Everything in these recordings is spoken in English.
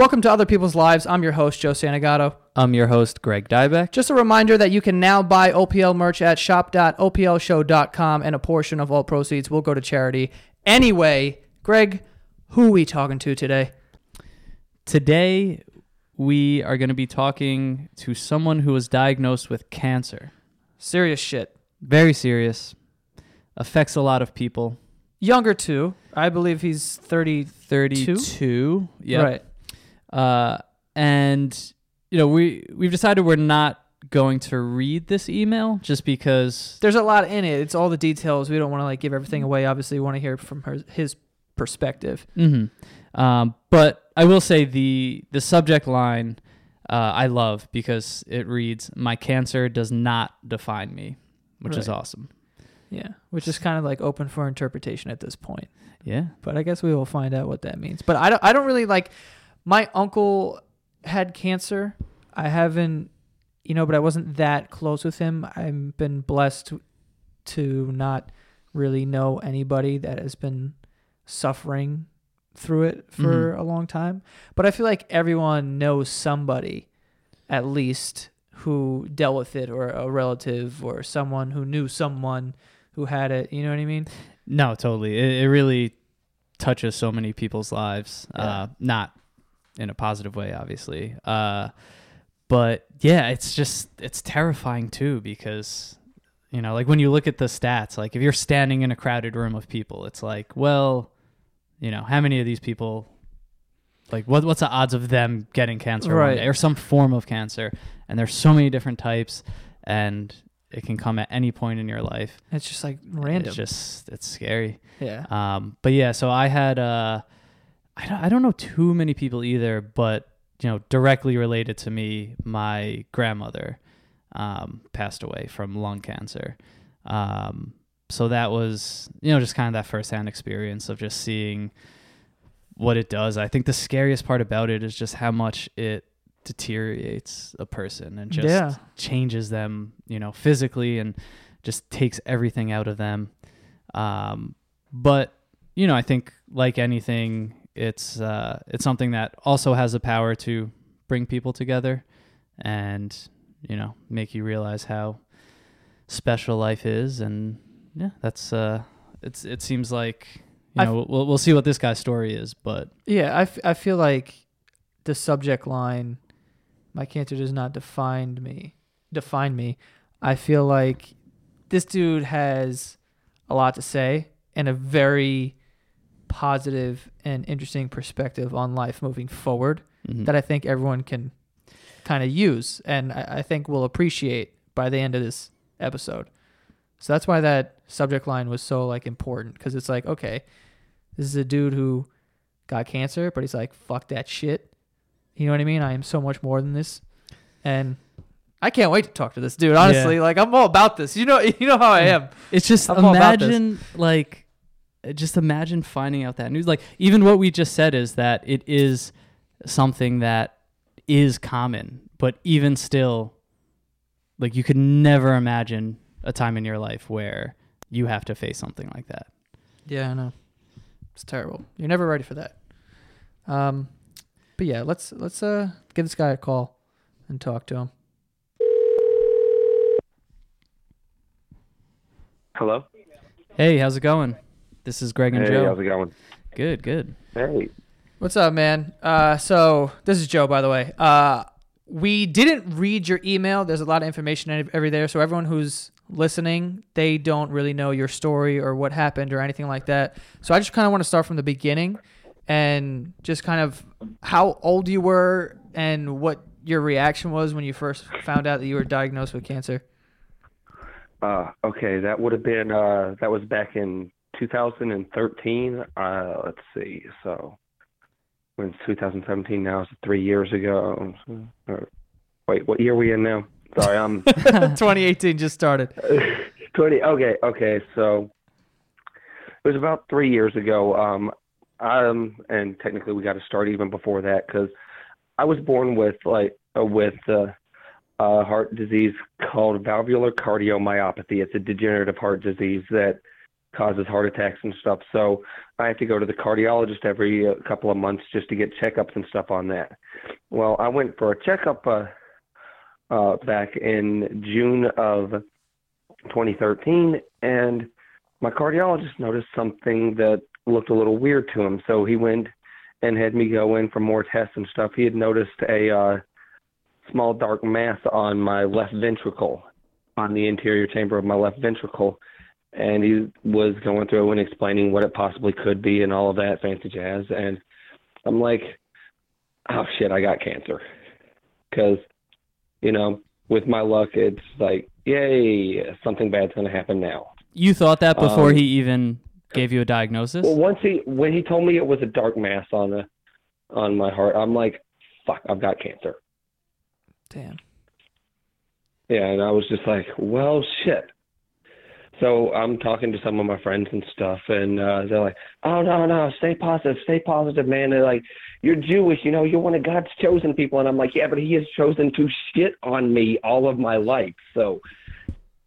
Welcome to Other People's Lives. I'm your host, Joe Santagato. I'm your host, Greg Dybec. Just a reminder that you can now buy OPL merch at shop.oplshow.com and a portion of all proceeds will go to charity. Anyway, Greg, who are we talking to today? Today, we are going to be talking to someone who was diagnosed with cancer. Serious shit. Very serious. Affects a lot of people. Younger too. I believe he's 30. 32. Yeah. Right. Uh, and you know, we we've decided we're not going to read this email just because There's a lot in it. It's all the details. We don't want to like give everything away. Obviously, we want to hear from her, his perspective. Mm-hmm. Um, but I will say the the subject line uh, I love because it reads, "My cancer does not define me," which is awesome. Yeah, which is kind of like open for interpretation at this point. Yeah. But I guess we will find out what that means. But I don't. I don't really like. My uncle had cancer. I haven't, you know, but I wasn't that close with him. I've been blessed to not really know anybody that has been suffering through it for a long time. But I feel like everyone knows somebody, at least, who dealt with it, or a relative, or someone who knew someone who had it. You know what I mean? No, totally. It, it really touches so many people's lives. Yeah. Uh, not in a positive way, obviously. Uh, but yeah, it's just it's terrifying too because you know, like when you look at the stats, like if you're standing in a crowded room of people, it's like, well, you know, how many of these people, like, what what's the odds of them getting cancer one Right. day or some form of cancer? And there's so many different types, and it can come at any point in your life. It's just like random. It's just it's scary. yeah. Um, but yeah, so I had uh, I don't I don't know too many people either, but you know, directly related to me, my grandmother um, passed away from lung cancer. Um, so that was you know just kind of that firsthand experience of just seeing what it does. I think the scariest part about it is just how much it deteriorates a person and just Yeah. changes them, you know, physically and just takes everything out of them. Um, but you know, I think like anything, it's uh, it's something that also has the power to bring people together and you know make you realize how special life is. And yeah, that's uh, it's it seems like you know we'll we'll see what this guy's story is, but Yeah, I, f- I feel like the subject line, my cancer does not define me. Define me. I feel like this dude has a lot to say and a very positive and interesting perspective on life moving forward mhm. that I think everyone can kind of use and I, I think will appreciate by the end of this episode. So that's why that subject line was so like important because it's like, okay, this is a dude who got cancer, but he's like, fuck that shit. You know what I mean? I am so much more than this. And I can't wait to talk to this dude. Honestly, like I'm all about this. You know, you know how I am. It's just I'm all about this. imagine like just imagine finding out that news. Like even what we just said is that it is something that is common, but even still like you could never imagine a time in your life where you have to face something like that. Yeah, I know. It's terrible. You're never ready for that. Um, but yeah, let's let's uh give this guy a call and talk to him. Hello. Hey, how's it going? This is Greg and Hey, Joe. how's it going? Good, good. Hey. What's up, man? Uh, so this is Joe, by the way. Uh, we didn't read your email. There's a lot of information ev- every there, so everyone who's listening, they don't really know your story or what happened or anything like that. So I just kind of want to start from the beginning and just kind of how old you were and what your reaction was when you first found out that you were diagnosed with cancer. Uh, okay, that would have been uh, that was back in 2013. Uh, let's see. So when it's 2017 now, it's three years ago. Or, wait, what year are we in now? Sorry, I'm 2018 just started. 20. Okay, okay. So it was about three years ago. Um, um, and technically we got to start even before that because I was born with like uh, with uh, a heart disease called valvular cardiomyopathy. It's a degenerative heart disease that causes heart attacks and stuff. So I have to go to the cardiologist every uh, couple of months just to get checkups and stuff on that. Well, I went for a checkup uh, uh, back in June of 2013, and my cardiologist noticed something that looked a little weird to him. So he went and had me go in for more tests and stuff. He had noticed a uh, small dark mass on my left ventricle, on the interior chamber of my left ventricle. And he was going through and explaining what it possibly could be and all of that fancy jazz. And I'm like, oh shit, I got cancer. Because, you know, with my luck, it's like, yay, something bad's going to happen now. You thought that before Um, he even gave you a diagnosis? Well, once he when he told me it was a dark mass on the on my heart, I'm like, fuck, I've got cancer. Damn. Yeah, and I was just like, well, shit. So I'm talking to some of my friends and stuff, and uh, they're like, "Oh no, no, stay positive, stay positive, man." They're like, "You're Jewish, you know, you're one of God's chosen people," and I'm like, "Yeah, but He has chosen to shit on me all of my life, so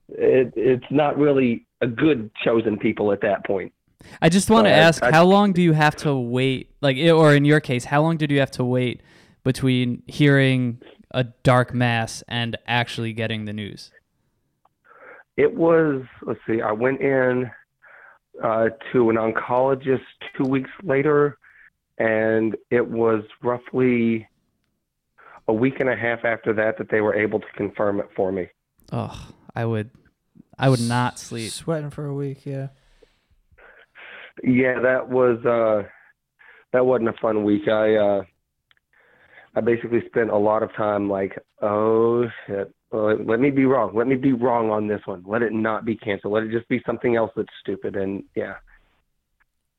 it, it's not really a good chosen people at that point." I just want to I- ask, I- how long do you have to wait? Like, or in your case, how long did you have to wait between hearing a dark mass and actually getting the news? It was, let's see, I went in uh, to an oncologist two weeks later, and it was roughly a week and a half after that that they were able to confirm it for me. Oh, I would, I would not sleep. Sweating for a week, yeah. Yeah, that was uh, that wasn't a fun week. I uh, I basically spent a lot of time like, oh shit, well, let me be wrong. Let me be wrong on this one. Let it not be canceled. Let it just be something else that's stupid. And yeah.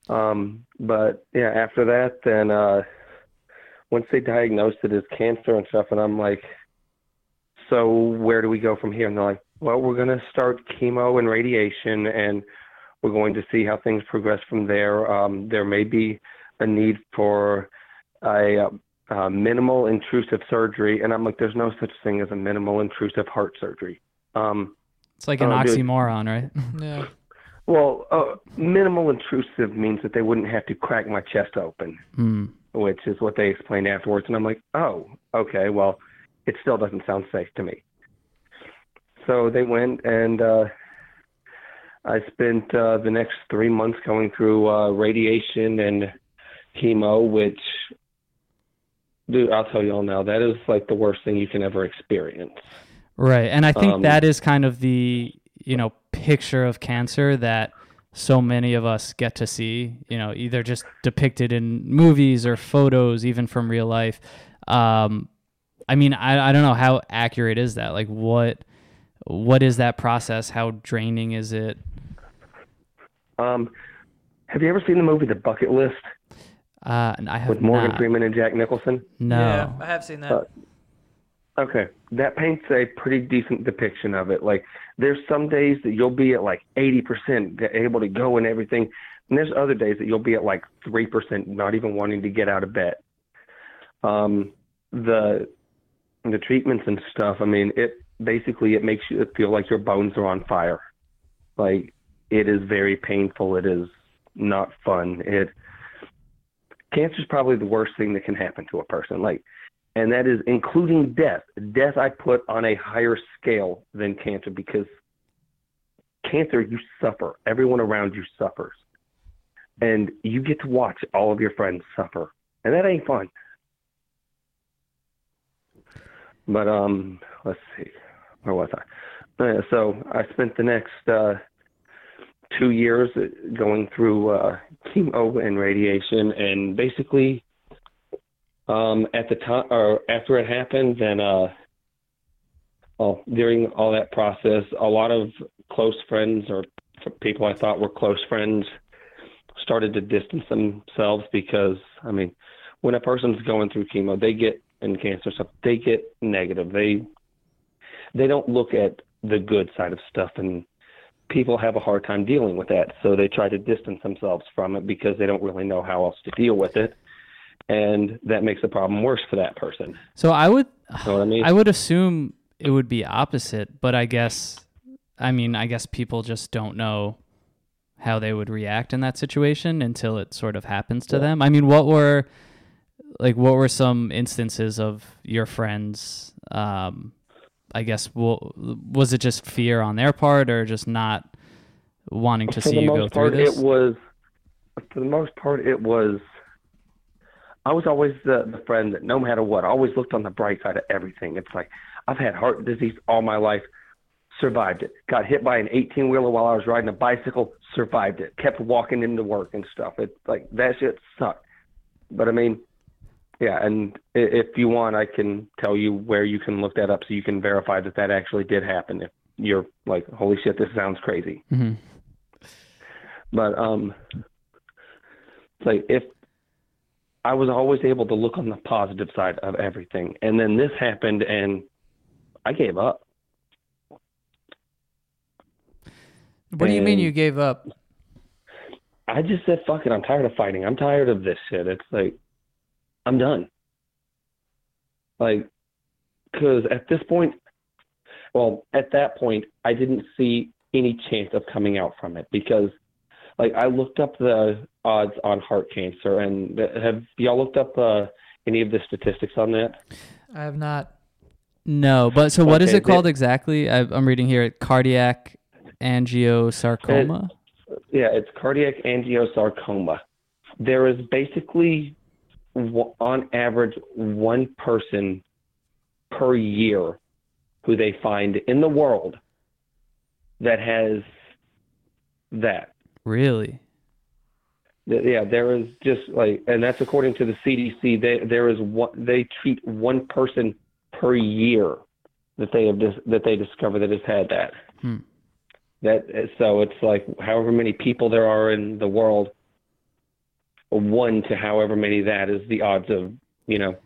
Um, but yeah, after that, then uh, once they diagnosed it as cancer and stuff, and I'm like, so where do we go from here? And they're like, well, we're gonna start chemo and radiation, and we're going to see how things progress from there. Um, there may be a need for a uh, uh, minimal intrusive surgery, and I'm like, there's no such thing as a minimal intrusive heart surgery. Um, It's like an Oh, dude. oxymoron, right? Yeah. well, uh, minimal intrusive means that they wouldn't have to crack my chest open, Hmm. which is what they explained afterwards. And I'm like, oh, okay, well, it still doesn't sound safe to me. So they went and uh, I spent uh, the next three months going through uh, radiation and chemo, which, dude, I'll tell you all now, that is like the worst thing you can ever experience. Right. And I think Um, that is kind of the, you know, picture of cancer that so many of us get to see, you know, either just depicted in movies or photos, even from real life. Um, I mean, I, I don't know how accurate is that? Like what, what is that process? How draining is it? Um, have you ever seen the movie The Bucket List Uh, and I have with Morgan not. Freeman and Jack Nicholson? No. Yeah, I have seen that. Uh, Okay, that paints a pretty decent depiction of it. Like, there's some days that you'll be at like 80% able to go and everything, and there's other days that you'll be at like 3%, not even wanting to get out of bed. Um, the the treatments and stuff. I mean, it basically it makes you feel like your bones are on fire. Like, it is very painful. It is not fun. It cancer is probably the worst thing that can happen to a person. Like and that is including death. Death I put on a higher scale than cancer because cancer you suffer. Everyone around you suffers. And you get to watch all of your friends suffer. And that ain't fun. But um let's see. Where was I? Uh, so I spent the next uh two years going through uh chemo and radiation and basically um, at the time or after it happened, then uh, well, during all that process, a lot of close friends or people I thought were close friends started to distance themselves because I mean, when a person's going through chemo, they get and cancer stuff, they get negative. They they don't look at the good side of stuff and people have a hard time dealing with that so they try to distance themselves from it because they don't really know how else to deal with it and that makes the problem worse for that person. So I would, Know what I mean? I would assume it would be opposite, but I guess, I mean, I guess people just don't know how they would react in that situation until it sort of happens to them. I mean, what were like what were some instances of your friends um I guess well, was it just fear on their part or just not wanting to for see you go most through part, this? it was. For the most part, it was. I was always the, the friend that no matter what, I always looked on the bright side of everything. It's like I've had heart disease all my life, survived it. Got hit by an 18 wheeler while I was riding a bicycle, survived it. Kept walking into work and stuff. It's like that shit sucked. But I mean, yeah, and if you want, I can tell you where you can look that up so you can verify that that actually did happen. If you're like, holy shit, this sounds crazy. Mhm. But um, it's like if I was always able to look on the positive side of everything, and then this happened, and I gave up. What do you mean you gave up? I just said, "Fuck it, I'm tired of fighting. I'm tired of this shit." It's like I'm done. Like, because at this point, well, at that point, I didn't see any chance of coming out from it because, like, I looked up the odds on heart cancer, and have y'all looked up uh, any of the statistics on that? I have not. No, but so what is Okay, it called exactly? I, I'm reading here cardiac angiosarcoma. Yeah, it's cardiac angiosarcoma. There is basically, w- on average, one person per year who they find in the world that has that. really? Yeah, there is just like, and that's according to the CDC. They, there is one. They treat one person per year that they have dis, that they discover that has had that. Hmm. That so it's like however many people there are in the world, one to however many that is the odds of you know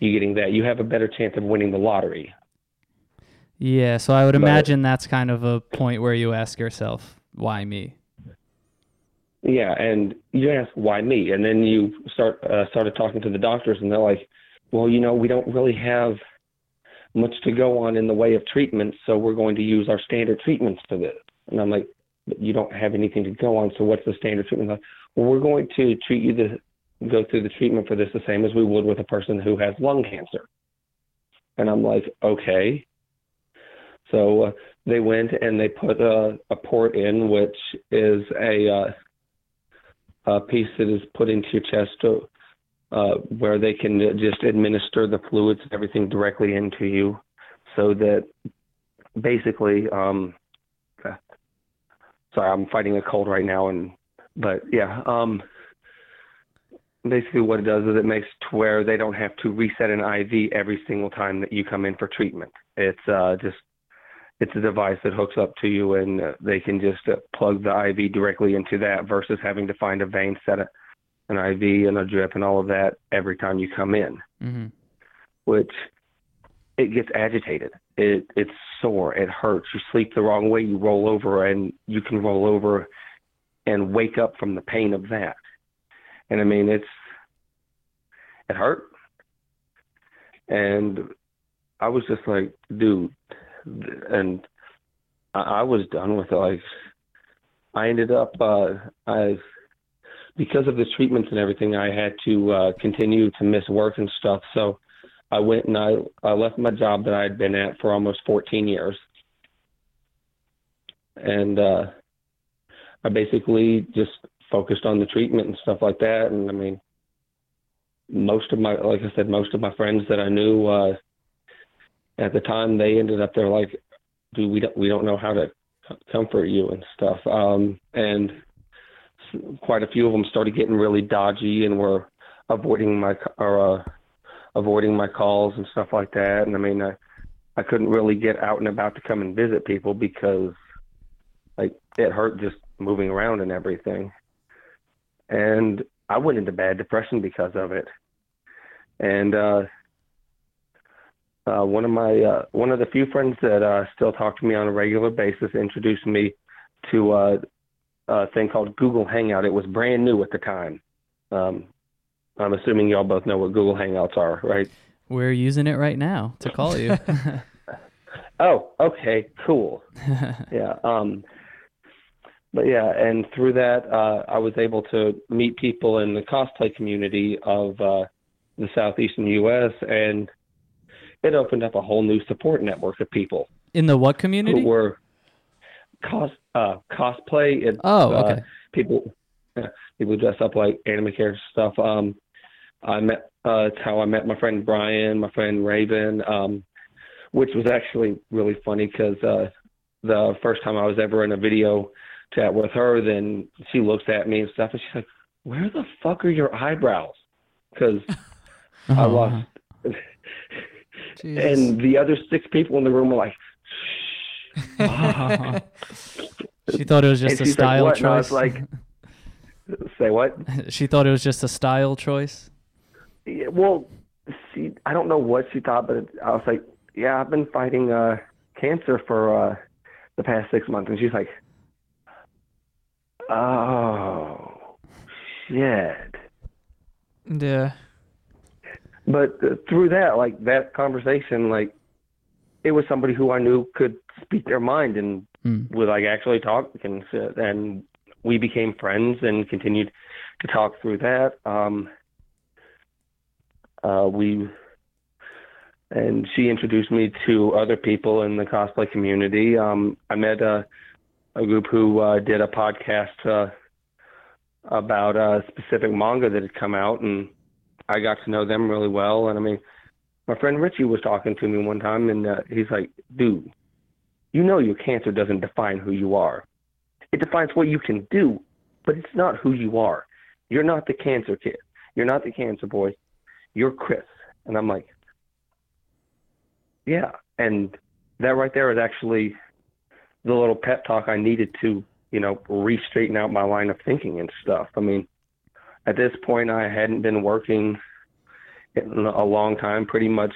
you getting that. You have a better chance of winning the lottery. Yeah, so I would But- imagine that's kind of a point where you ask yourself, why me? Yeah, and you ask why me, and then you start uh, started talking to the doctors, and they're like, "Well, you know, we don't really have much to go on in the way of treatments, so we're going to use our standard treatments for this." And I'm like, "But "You don't have anything to go on, so what's the standard treatment?" Like, we're going to treat you to go through the treatment for this the same as we would with a person who has lung cancer. And I'm like, "Okay." So uh, they went and they put a, a port in, which is a uh, a piece that is put into your chest to, uh, where they can just administer the fluids and everything directly into you so that basically um uh, sorry i'm fighting a cold right now and but yeah um basically what it does is it makes to where they don't have to reset an iv every single time that you come in for treatment. It's uh just it's a device that hooks up to you and uh, they can just uh, plug the IV directly into that versus having to find a vein, set a, an IV and a drip and all of that every time you come in, hmm which it gets agitated. It it's sore, it hurts. You sleep the wrong way, you roll over and you can roll over and wake up from the pain of that. And I mean it's it hurt. And I was just like, dude, and I, I was done with it. Like, I ended up, uh, I, because of the treatments and everything, I had to uh, continue to miss work and stuff. So I went and I, I left my job that I had been at for almost 14 years, and uh, I basically just focused on the treatment and stuff like that. And I mean, most of my, like I said, most of my friends that I knew. Uh, at the time they ended up there like dude we don't we don't know how to comfort you and stuff um and quite a few of them started getting really dodgy and were avoiding my or uh avoiding my calls and stuff like that and i mean i i couldn't really get out and about to come and visit people because like it hurt just moving around and everything and i went into bad depression because of it and uh uh, one of my uh, one of the few friends that uh, still talk to me on a regular basis introduced me to uh, a thing called Google Hangout. It was brand new at the time. Um, I'm assuming y'all both know what Google Hangouts are, right? We're using it right now to call you. Oh, okay, cool. yeah. Um, but yeah, and through that, uh, I was able to meet people in the cosplay community of uh, the southeastern U.S. and it opened up a whole new support network of people In the what community who were cos uh, cosplay. It, Oh, uh, okay. people yeah, people dress up like anime character stuff. Um, I met uh, it's how I met my friend Brian, my friend Raven, um, which was actually really funny because uh, the first time I was ever in a video chat with her, then she looks at me and stuff, and she's like, "Where the fuck are your eyebrows?" Because I lost, and the other six people in the room were like. She thought it was just and a style like, what? I choice. was like, say what? she thought it was just a style choice. Yeah, well, she I don't know what she thought, but I was like, yeah, I've been fighting uh cancer for uh the past six months, and she's like, oh shit. yeah. But uh, through that, like that conversation, like it was somebody who I knew could speak their mind and Mm. would like actually talk and sit, and we became friends and continued to talk through that. Um, uh, we and she introduced me to other people in the cosplay community. Um, I met a, a group who uh, did a podcast uh, about a specific manga that had come out, and I got to know them really well. And I mean, my friend Richie was talking to me one time, and uh, he's like, "Dude, you know your cancer doesn't define who you are. It defines what you can do, but it's not who you are. You're not the cancer kid. You're not the cancer boy. You're Chris." And I'm like, "Yeah." And that right there is actually the little pep talk I needed to, you know, re-straighten out my line of thinking and stuff. I mean, at this point, I hadn't been working in a long time. Pretty much,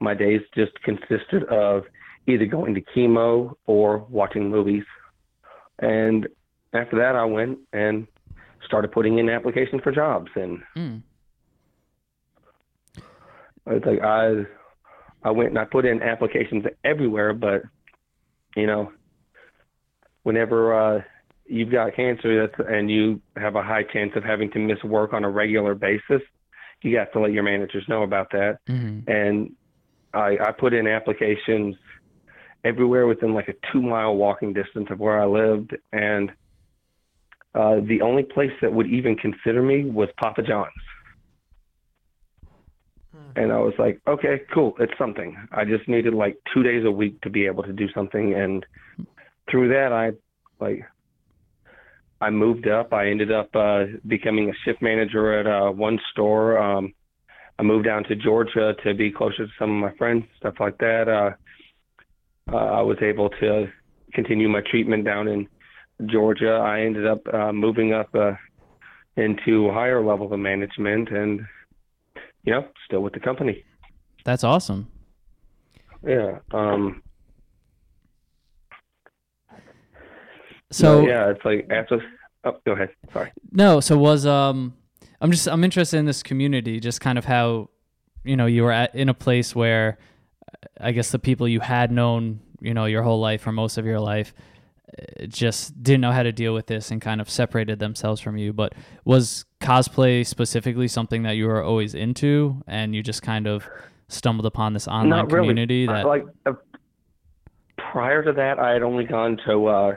my days just consisted of either going to chemo or watching movies. And after that, I went and started putting in applications for jobs. And Mm. it's like I, I went and I put in applications everywhere, but you know, whenever uh, you've got cancer that's, and you have a high chance of having to miss work on a regular basis, you have to let your managers know about that. hmm And I, I put in applications everywhere within like a two mile walking distance of where I lived. And uh, the only place that would even consider me was Papa John's. And I was like, okay, cool. It's something. I just needed like two days a week to be able to do something. And through that, I like, I moved up. I ended up uh, becoming a shift manager at uh, one store. Um, I moved down to Georgia to be closer to some of my friends, stuff like that. Uh, uh, I was able to continue my treatment down in Georgia. I ended up uh, moving up uh, into higher levels of management, and you know, still with the company. That's awesome. Yeah. Um, So yeah, it's like after. Oh, go ahead. Sorry. No, so was um I'm just I'm interested in this community, just kind of how you know you were at, in a place where uh, I guess the people you had known, you know, your whole life or most of your life uh, just didn't know how to deal with this and kind of separated themselves from you. But was cosplay specifically something that you were always into and you just kind of stumbled upon this online really. community that like uh, prior to that, I had only gone to uh,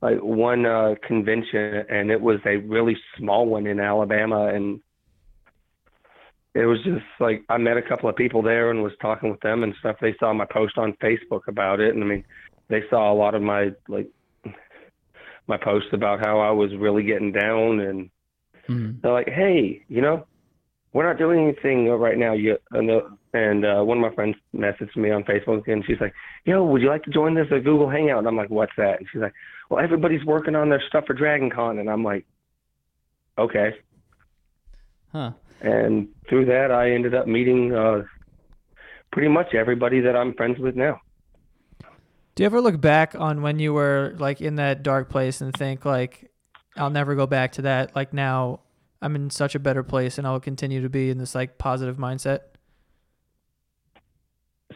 like one uh, convention, and it was a really small one in Alabama, and it was just like I met a couple of people there and was talking with them and stuff. They saw my post on Facebook about it, and I mean, they saw a lot of my like my posts about how I was really getting down, and Mhm. they're like, "Hey, you know, we're not doing anything right now yet." And, uh, and uh, one of my friends messaged me on Facebook, and she's like, "Yo, would you like to join this uh, Google Hangout?" And I'm like, "What's that?" And she's like, "Well, everybody's working on their stuff for Dragon Con," and I'm like, "Okay." huh. And through that, I ended up meeting uh, pretty much everybody that I'm friends with now. Do you ever look back on when you were like in that dark place and think like, I'll never go back to that. Like now, I'm in such a better place, and I'll continue to be in this like positive mindset.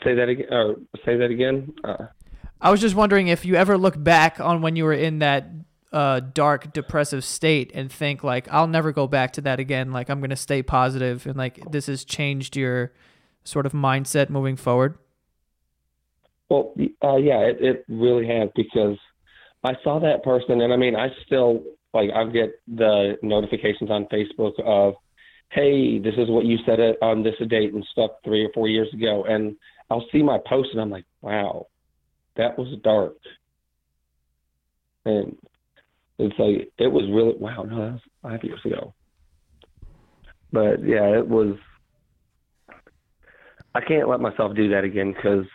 Say that again. Or say that again. Uh, I was just wondering if you ever look back on when you were in that uh, dark depressive state and think like I'll never go back to that again. Like I'm gonna stay positive and like this has changed your sort of mindset moving forward. Well, uh, yeah, it, it really has because I saw that person, and I mean, I still like I get the notifications on Facebook of, "Hey, this is what you said on this date and stuff three or four years ago," and I'll see my post, and I'm like, "Wow, that was dark," and it's like it was really wow. No, that was five years ago, but yeah, it was. I can't let myself do that again because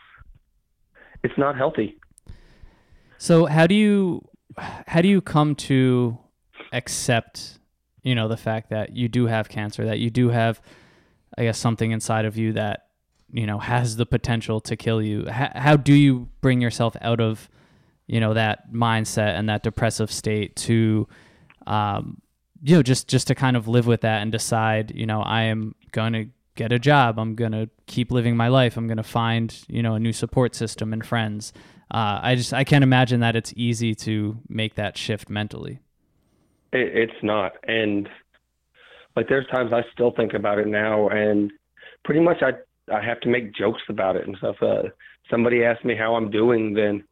it's not healthy. So how do you how do you come to accept, you know, the fact that you do have cancer, that you do have I guess something inside of you that, you know, has the potential to kill you? How, how do you bring yourself out of, you know, that mindset and that depressive state to um you know, just just to kind of live with that and decide, you know, I am going to get a job. I'm going to keep living my life. I'm going to find, you know, a new support system and friends. Uh, I just I can't imagine that it's easy to make that shift mentally. It, it's not, and like there's times I still think about it now, and pretty much I I have to make jokes about it and stuff. Uh, somebody asked me how I'm doing, then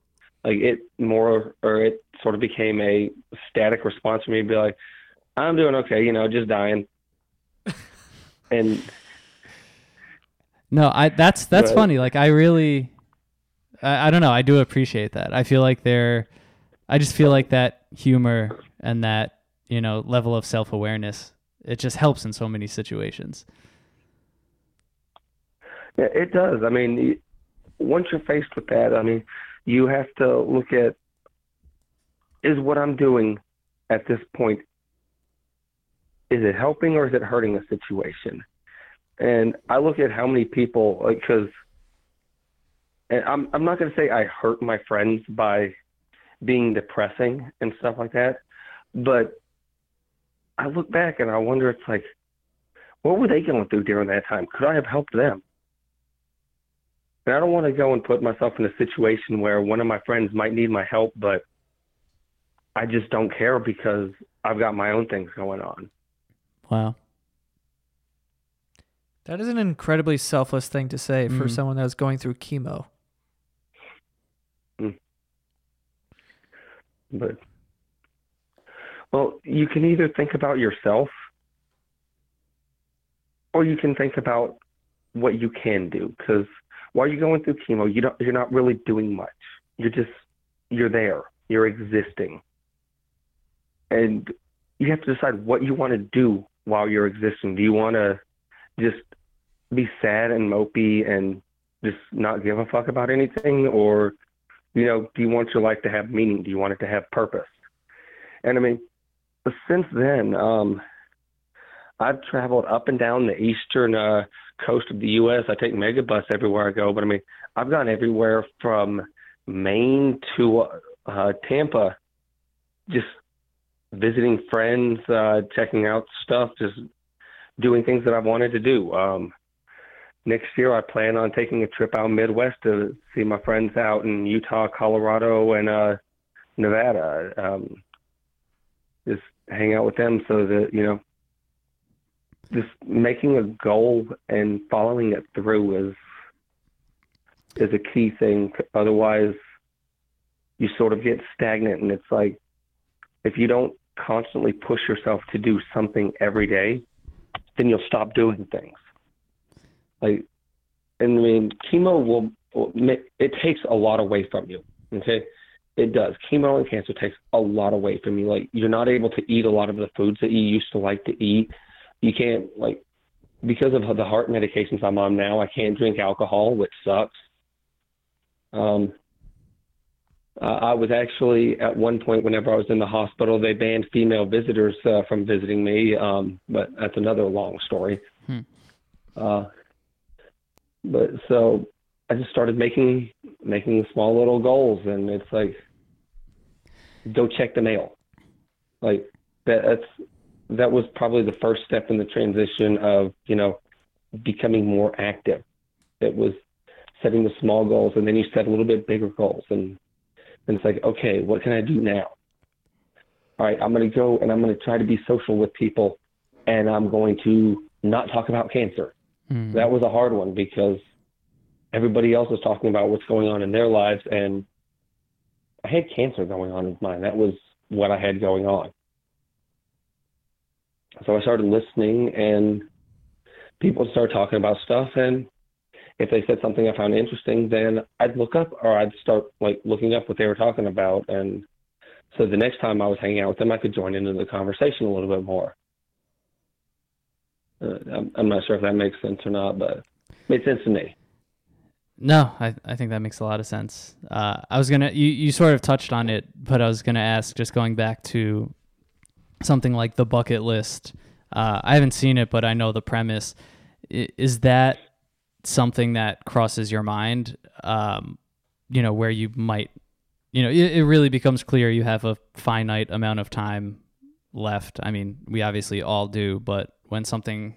like it more or it sort of became a static response for me to be like, I'm doing okay, you know, just dying. and No, I that's that's Right. funny. Like I really I, I don't know, I do appreciate that. I feel like they're I just feel like that humor and that, you know, level of self awareness, it just helps in so many situations. Yeah, it does. I mean, once you're faced with that, I mean, you have to look at is what I'm doing at this point is it helping or is it hurting the situation? And I look at how many people like because and I'm I'm not going to say I hurt my friends by being depressing and stuff like that, but I look back and I wonder it's like what were they going through during that time? Could I have helped them? And I don't want to go and put myself in a situation where one of my friends might need my help, but I just don't care because I've got my own things going on. Wow. That is an incredibly selfless thing to say for Mhm. someone that's going through chemo. But well, you can either think about yourself or you can think about what you can do because while you're going through chemo, you don't you're not really doing much. You're just you're there. You're existing. And you have to decide what you want to do while you're existing. Do you want to just be sad and mopey and just not give a fuck about anything or you know, do you want your life to have meaning? Do you want it to have purpose? And I mean, since then, um, I've traveled up and down the eastern uh, coast of the U.S. I take Megabus everywhere I go, but I mean, I've gone everywhere from Maine to uh, Tampa, just visiting friends, uh, checking out stuff, just doing things that I've wanted to do. Um, next year, I plan on taking a trip out Midwest to see my friends out in Utah, Colorado, and uh, Nevada. Um, just hang out with them so that you know just making a goal and following it through is is a key thing otherwise you sort of get stagnant and it's like if you don't constantly push yourself to do something every day then you'll stop doing things like and i mean chemo will, will it takes a lot away from you okay it does. Chemo and cancer takes a lot away from you. Like you're not able to eat a lot of the foods that you used to like to eat. You can't like because of the heart medications I'm on now. I can't drink alcohol, which sucks. Um, I was actually at one point whenever I was in the hospital, they banned female visitors uh, from visiting me. Um, but that's another long story. Hmm. Uh, but so I just started making making small little goals, and it's like go check the mail. Like that, that's that was probably the first step in the transition of you know becoming more active. It was setting the small goals, and then you set a little bit bigger goals, and and it's like okay, what can I do now? all right, I'm going to go and I'm going to try to be social with people and I'm going to not talk about cancer. Mm. That was a hard one because everybody else was talking about what's going on in their lives and I had cancer going on in mine. That was what I had going on. So I started listening and people started talking about stuff and if they said something I found interesting, then I'd look up or I'd start like looking up what they were talking about and so the next time I was hanging out with them, I could join into the conversation a little bit more. Uh, I'm, I'm not sure if that makes sense or not, but it made sense to me. No, I, I think that makes a lot of sense. Uh, I was gonna you, you sort of touched on it, but I was gonna ask just going back to something like the bucket list. Uh, I haven't seen it, but I know the premise. I, is that something that crosses your mind? Um, you know, where you might, you know, it, it really becomes clear you have a finite amount of time left. I mean, we obviously all do, but when something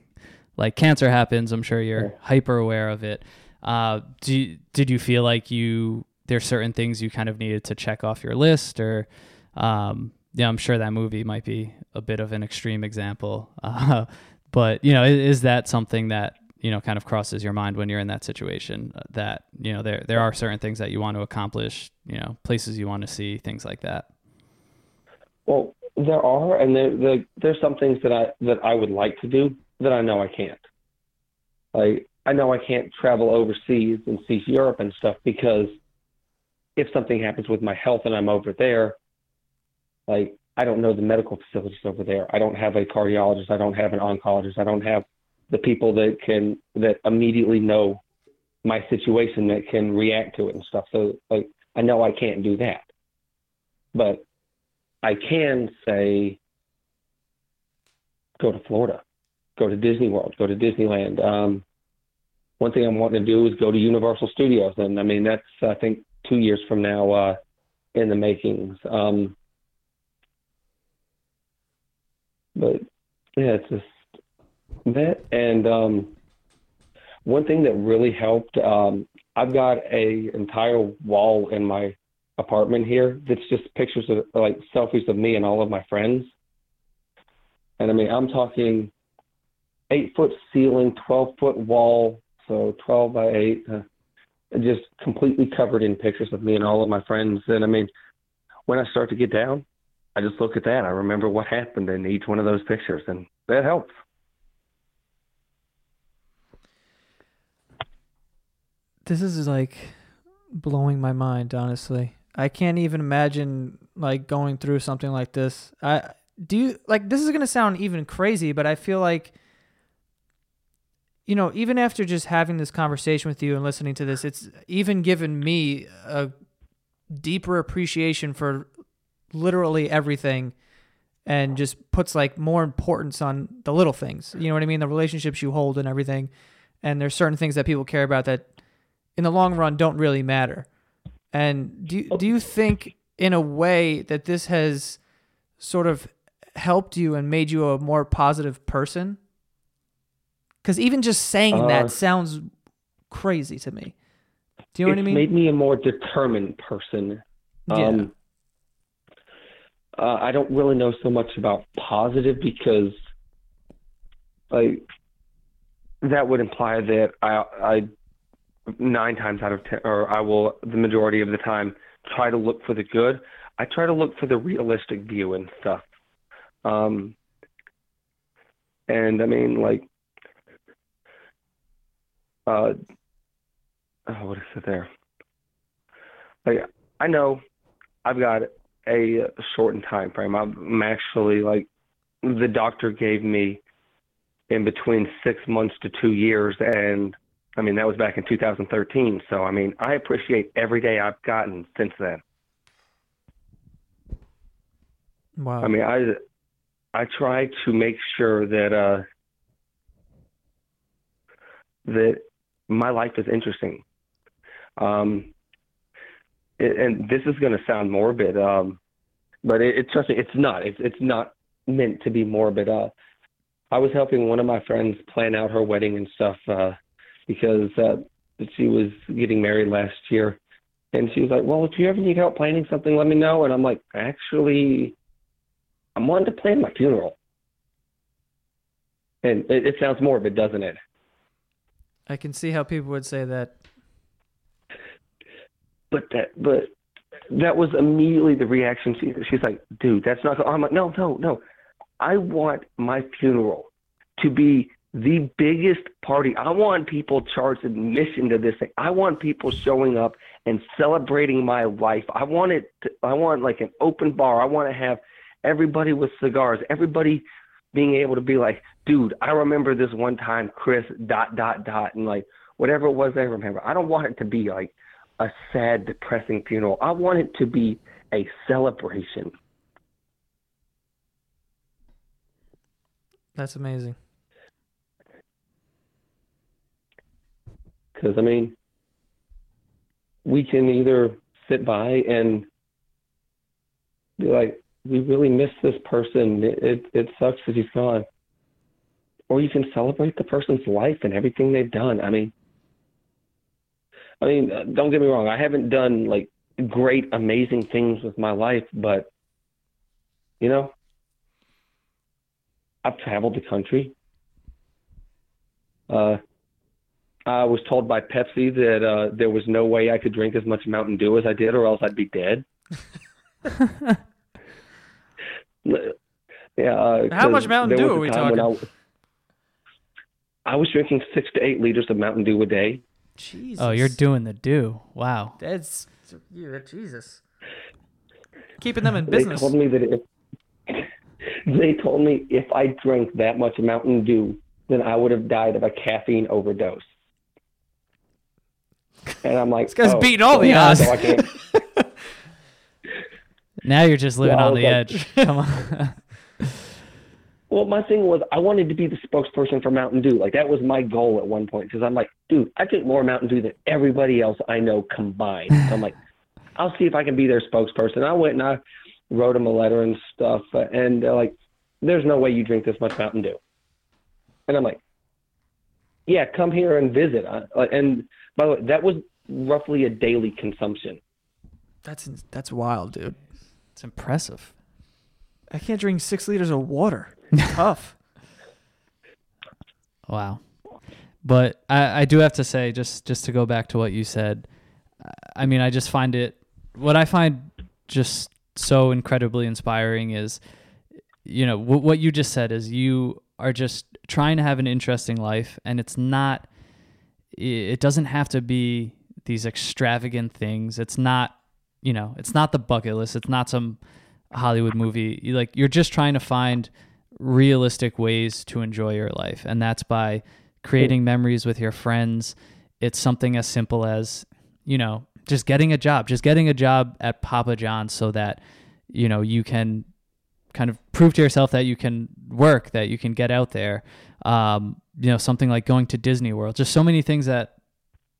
like cancer happens, I'm sure you're hyper aware of it. Uh, do did you feel like you there's certain things you kind of needed to check off your list, or um, yeah, I'm sure that movie might be a bit of an extreme example, uh, but you know, is, is, that something that you know kind of crosses your mind when you're in that situation? Uh, that you know there there are certain things that you want to accomplish, you know, places you want to see, things like that. Well, there are, and there, there there's some things that I that I would like to do that I know I can't. Like I know I can't travel overseas and see Europe and stuff because if something happens with my health and I'm over there, like I don't know the medical facilities over there. I don't have a cardiologist. I don't have an oncologist. I don't have the people that can that immediately know my situation that can react to it and stuff. So like I know I can't do that. But I can say go to Florida, go to Disney World, go to Disneyland. Um, one thing I'm wanting to do is go to Universal Studios, and I mean that's I think two years from now uh, in the makings. Um, but yeah, it's just that, and um, one thing that really helped. Um, I've got a entire wall in my apartment here that's just pictures of like selfies of me and all of my friends. And I mean, I'm talking eight foot ceiling, 12 foot wall, so 12 by 8, uh, just completely covered in pictures of me and all of my friends. And I mean, when I start to get down, I just look at that. I remember what happened in each one of those pictures, and that helps. This is like blowing my mind, honestly. I can't even imagine like going through something like this. I do you like this is going to sound even crazy, but I feel like you know, even after just having this conversation with you and listening to this, it's even given me a deeper appreciation for literally everything and just puts like more importance on the little things. You know what I mean? The relationships you hold and everything. And there's certain things that people care about that in the long run don't really matter. And do you, do you think in a way that this has sort of helped you and made you a more positive person? Because even just saying uh, that sounds crazy to me. Do you know what I mean? made me a more determined person. Yeah. Uh, I don't really know so much about positive because, like, that would imply that I, I nine times out of ten, or I will the majority of the time try to look for the good. I try to look for the realistic view and stuff. Um, and I mean, like, uh, oh, what is it there? Like, I know I've got a shortened time frame. I'm actually like, the doctor gave me in between six months to two years, and I mean, that was back in 2013. So, I mean, I appreciate every day I've gotten since then. Wow. I mean, I I try to make sure that uh that my life is interesting. Um, it, and this is going to sound morbid, um, but it, it trust me, it's not. It's it's not meant to be morbid. Uh, I was helping one of my friends plan out her wedding and stuff. Uh, because uh, she was getting married last year. And she was like, Well, if you ever need help planning something, let me know. And I'm like, Actually, I'm wanting to plan my funeral. And it, it sounds morbid, doesn't it? I can see how people would say that. But that, but that was immediately the reaction. She, she's like, dude, that's not. I'm like, no, no, no. I want my funeral to be the biggest party. I want people charged admission to this thing. I want people showing up and celebrating my life. I want it. To, I want like an open bar. I want to have everybody with cigars. Everybody being able to be like, dude, I remember this one time, Chris. Dot dot dot, and like whatever it was, I remember. I don't want it to be like a sad, depressing funeral. I want it to be a celebration. That's amazing. Because I mean, we can either sit by and be like, we really miss this person. It, it, it sucks that he's gone. Or you can celebrate the person's life and everything they've done. I mean, I mean, don't get me wrong. I haven't done like great, amazing things with my life, but you know, I've traveled the country. Uh, I was told by Pepsi that uh, there was no way I could drink as much Mountain Dew as I did, or else I'd be dead. yeah. Uh, How much Mountain Dew are we talking? I, I was drinking six to eight liters of Mountain Dew a day. Jesus. Oh, you're doing the do. Wow. That's yeah, Jesus. Keeping them in business. They business. told me that if they told me if I drank that much Mountain Dew, then I would have died of a caffeine overdose. And I'm like, This guy's oh, beating all so- the odds. so Now you're just living Yeah, I on the like- edge. Come on. Well, my thing was I wanted to be the spokesperson for Mountain Dew. Like that was my goal at one point because I'm like, dude, I drink more Mountain Dew than everybody else I know combined. I'm like, I'll see if I can be their spokesperson. I went and I wrote them a letter and stuff, and they're like, there's no way you drink this much Mountain Dew. And I'm like, yeah, come here and visit. I, and by the way, that was roughly a daily consumption. That's that's wild, dude. It's impressive. I can't drink six liters of water. Tough. Wow. But I, I do have to say, just just to go back to what you said, I mean, I just find it what I find just so incredibly inspiring is, you know, w- what you just said is you are just trying to have an interesting life, and it's not. It doesn't have to be these extravagant things. It's not, you know, it's not the bucket list. It's not some Hollywood movie. Like you're just trying to find realistic ways to enjoy your life, and that's by creating memories with your friends. It's something as simple as, you know, just getting a job, just getting a job at Papa John's so that, you know, you can kind of prove to yourself that you can work, that you can get out there. Um, you know, something like going to Disney World, just so many things that,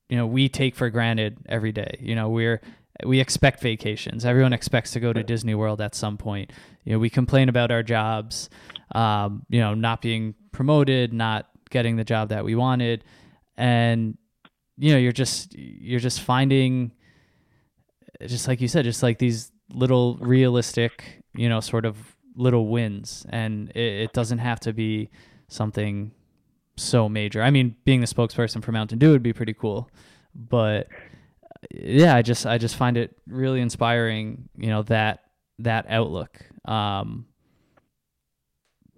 you know, we take for granted every day. You know, we're, we expect vacations. Everyone expects to go to Disney World at some point. You know, we complain about our jobs, um, you know, not being promoted, not getting the job that we wanted, and you know, you're just you're just finding, just like you said, just like these little realistic, you know, sort of little wins, and it, it doesn't have to be something so major. I mean, being the spokesperson for Mountain Dew would be pretty cool, but yeah, I just I just find it really inspiring, you know, that that outlook. Um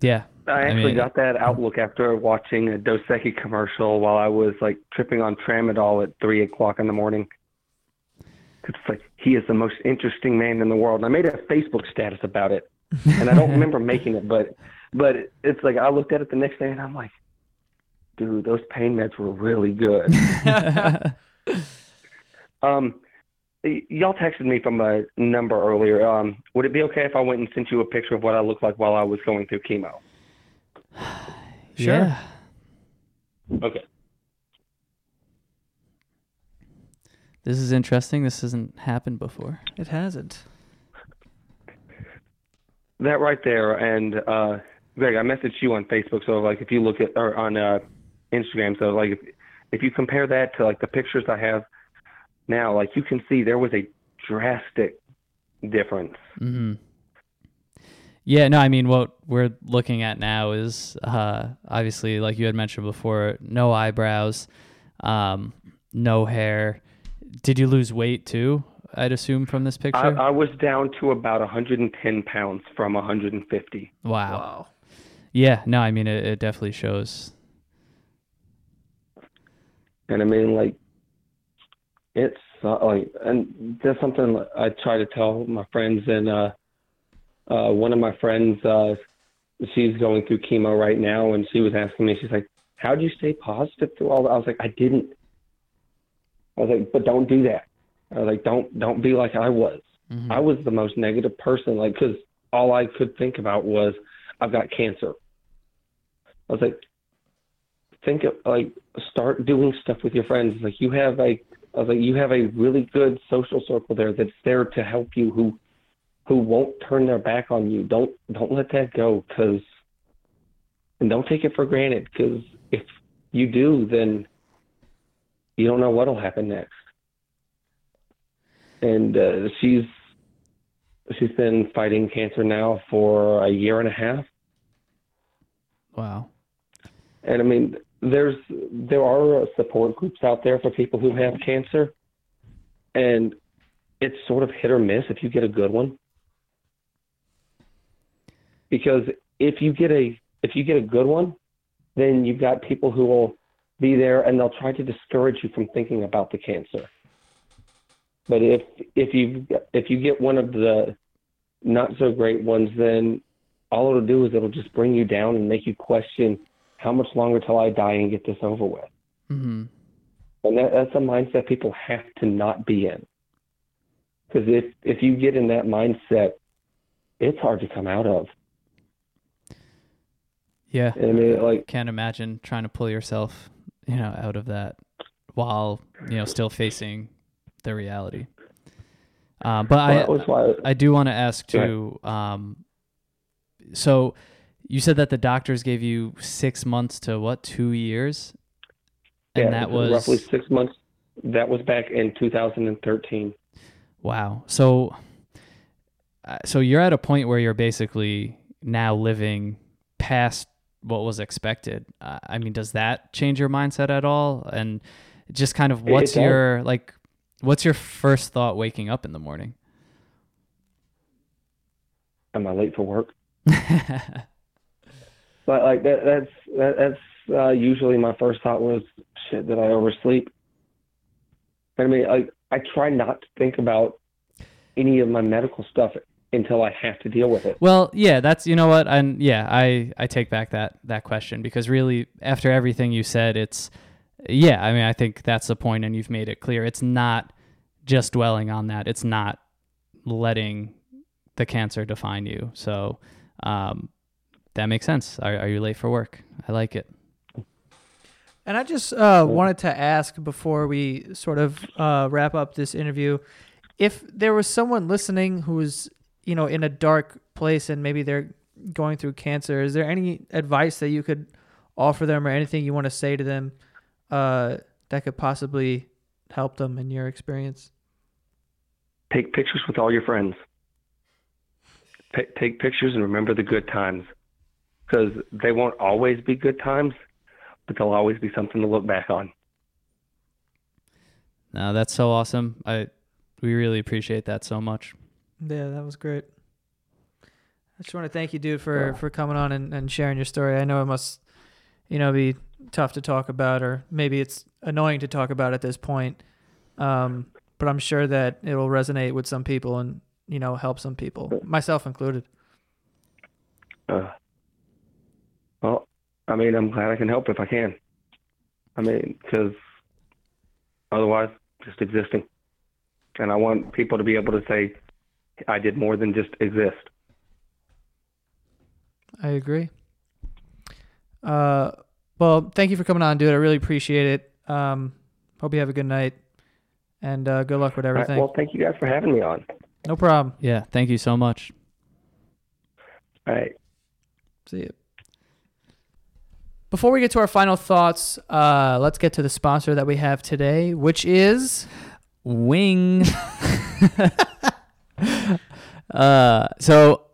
yeah. I I actually mean- got that outlook after watching a Dos Equis commercial while I was like tripping on tramadol at three o'clock in the morning. It's like he is the most interesting man in the world. And I made a Facebook status about it, and I don't remember making it, but but it's like I looked at it the next day and I'm like, dude, those pain meds were really good. um, y- y'all texted me from a number earlier. Um, would it be okay if I went and sent you a picture of what I looked like while I was going through chemo? Sure. Yeah. Okay. This is interesting. This hasn't happened before. It hasn't. That right there, and uh, Greg, I messaged you on Facebook. So like, if you look at or on uh, Instagram, so like, if, if you compare that to like the pictures I have now, like you can see there was a drastic difference. hmm Yeah, no, I mean what we're looking at now is uh, obviously, like you had mentioned before, no eyebrows, um, no hair. Did you lose weight too? I'd assume from this I, picture. I was down to about 110 pounds from 150. wow. Wow. Yeah, no, I mean it, it definitely shows. And I mean, like, it's uh, like, and that's something I try to tell my friends. And uh, uh, one of my friends, uh, she's going through chemo right now, and she was asking me, she's like, "How do you stay positive through all that?" I was like, "I didn't." I was like, "But don't do that." I was like, "Don't don't be like I was." Mhm. I was the most negative person, like, because all I could think about was, I've got cancer. I was like, think of like, start doing stuff with your friends. Like, you have a, I was like, you have a really good social circle there that's there to help you, who, who won't turn their back on you. Don't don't let that go, because, and don't take it for granted, because if you do, then you don't know what'll happen next. And uh, she's she's been fighting cancer now for a year and a half Wow. and i mean there's there are uh, support groups out there for people who have cancer and it's sort of hit or miss if you get a good one. Because if you get a if you get a good one then you've got people who will be there and they'll try to discourage you from thinking about the cancer. But if if you if you get one of the not so great ones then all it'll do is it'll just bring you down and make you question how much longer till I die and get this over with. hmm And that, that's a mindset people have to not be in. Because if if you get in that mindset, it's hard to come out of. Yeah. I mean, like Can't imagine trying to pull yourself, you know, out of that while you know still facing the reality. Um, but I that was why. I do want to ask too. Um, so you said that the doctors gave you six months to what? Two years, and yeah, that was roughly six months. That was back in 2013. wow. So, uh, so you're at a point where you're basically now living past what was expected. Uh, I mean, does that change your mindset at all? And just kind of It what's does. your like? What's your first thought waking up in the morning? Am I late for work? But like that, that's that, that's uh, usually my first thought was shit. Did I oversleep? I mean, I I try not to think about any of my medical stuff until I have to deal with it. Well, yeah, that's you know what, and yeah, I I take back that that question because really, after everything you said, it's yeah. I mean, I think that's the point, and you've made it clear. It's not just dwelling on that. It's not letting the cancer define you. So um, that makes sense. Are, are you late for work? I like it. And I just uh, wanted to ask before we sort of uh, wrap up this interview, if there was someone listening who's you know in a dark place and maybe they're going through cancer, is there any advice that you could offer them or anything you want to say to them uh, that could possibly help them in your experience? Take pictures with all your friends. Ta take pictures and remember the good times, because they won't always be good times, but they'll always be something to look back on. No, that's so awesome. I we really appreciate that so much. Yeah, that was great. I just want to thank you, dude, for Yeah. for coming on and, and sharing your story. I know it must, you know, be tough to talk about, or maybe it's annoying to talk about at this point. Um, but I'm sure that it'll resonate with some people and you know help some people, myself included. Uh, well, I mean, I'm glad I can help if I can. I mean, because otherwise, just existing. And I want people to be able to say, I did more than just exist. I agree. Uh, well, thank you for coming on, dude. I really appreciate it. Um, hope you have a good night, and uh, good luck with All right, everything. well, thank you guys for having me on. no problem. Yeah, thank you so much. All right. See you. Before we get to our final thoughts, uh, let's get to the sponsor that we have today, which is Wing. uh, so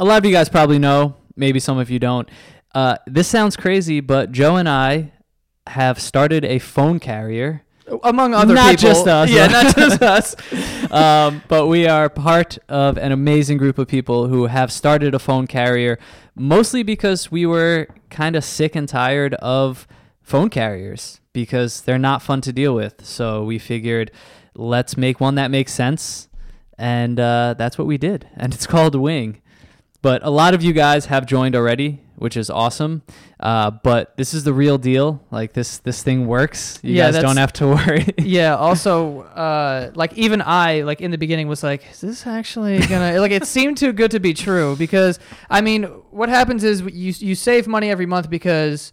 a lot of you guys probably know, maybe some of you don't. Uh, this sounds crazy, but Joe and I have started a phone carrier. Among other Not people. just us. Yeah, not just us. um, but we are part of an amazing group of people who have started a phone carrier, mostly because we were kind of sick and tired of phone carriers because they're not fun to deal with. So we figured, let's make one that makes sense, and uh, that's what we did. And it's called Wing. But a lot of you guys have joined already, which is awesome. Uh, but this is the real deal. Like this, this thing works. You Yeah, guys don't have to worry. yeah also uh like even i like in the beginning was like is this actually gonna like it seemed too good to be true because i mean what happens is you you save money every month because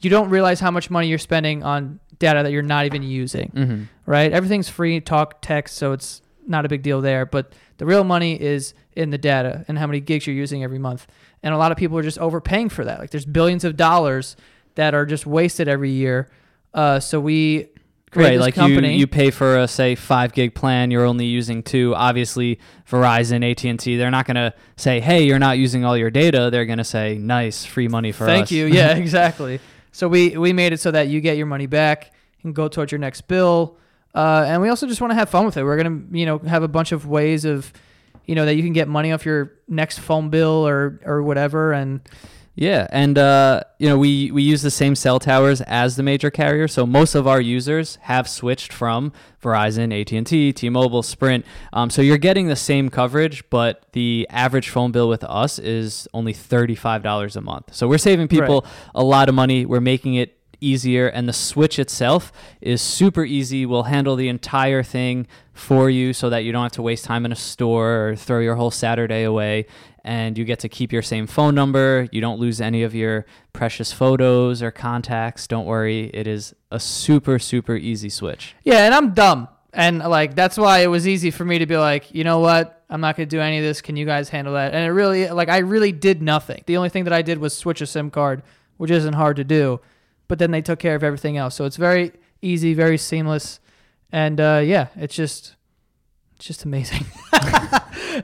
you don't realize how much money you're spending on data that you're not even using mm-hmm. right everything's free talk text so it's not a big deal there but the real money is in the data and how many gigs you're using every month and a lot of people are just overpaying for that like there's billions of dollars that are just wasted every year uh, so we right like company. you you pay for a say five gig plan you're only using two obviously verizon at&t they're not going to say hey you're not using all your data they're going to say nice free money for Thank us Thank you. Yeah, exactly. So we we made it so that you get your money back and go towards your next bill. Uh, and we also just want to have fun with it. We're gonna you know have a bunch of ways of you know that you can get money off your next phone bill or or whatever. And Yeah, and uh, you know we we use the same cell towers as the major carrier, so most of our users have switched from Verizon, AT and T, T-Mobile, Sprint. Um, so you're getting the same coverage, but the average phone bill with us is only thirty-five dollars a month. So we're saving people a lot of money. We're making it easier and the switch itself is super easy we'll handle the entire thing for you so that you don't have to waste time in a store or throw your whole saturday away and you get to keep your same phone number you don't lose any of your precious photos or contacts don't worry it is a super super easy switch yeah, and I'm dumb. And like that's why it was easy for me to be like, you know what? I'm not gonna do any of this. Can you guys handle that? And it really like I really did nothing. The only thing that I did was switch a SIM card, which isn't hard to do. But then they took care of everything else. So it's very easy, very seamless, and uh, yeah, it's just it's just amazing.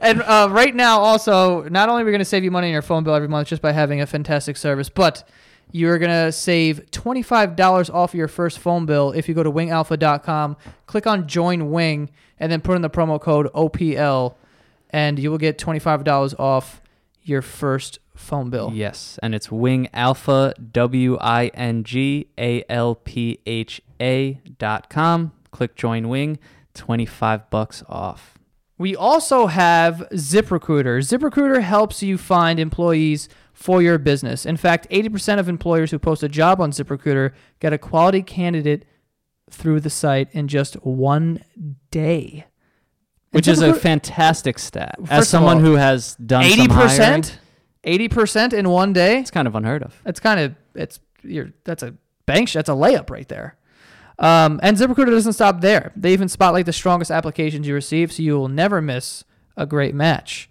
and uh, right now, also, not only are we going to save you money on your phone bill every month just by having a fantastic service, but you're going to save $25 off your first phone bill if you go to wingalpha.com, click on join Wing, and then put in the promo code OPL, and you will get $25 off your first phone bill. yes and it's wing alpha w-i-n-g-a-l-p-h-a dot com click join wing 25 bucks off We also have ZipRecruiter. ZipRecruiter helps you find employees for your business. In fact, 80% of employers who post a job on ZipRecruiter get a quality candidate through the site in just one day. which is a fantastic stat. First As someone all, who has done some hiring, 80%? 80% in one day? it's kind of unheard of. It's kind of it's you're that's a bank sh- that's a layup right there. Um, and ZipRecruiter doesn't stop there. They even spotlight the strongest applications you receive, so you will never miss a great match.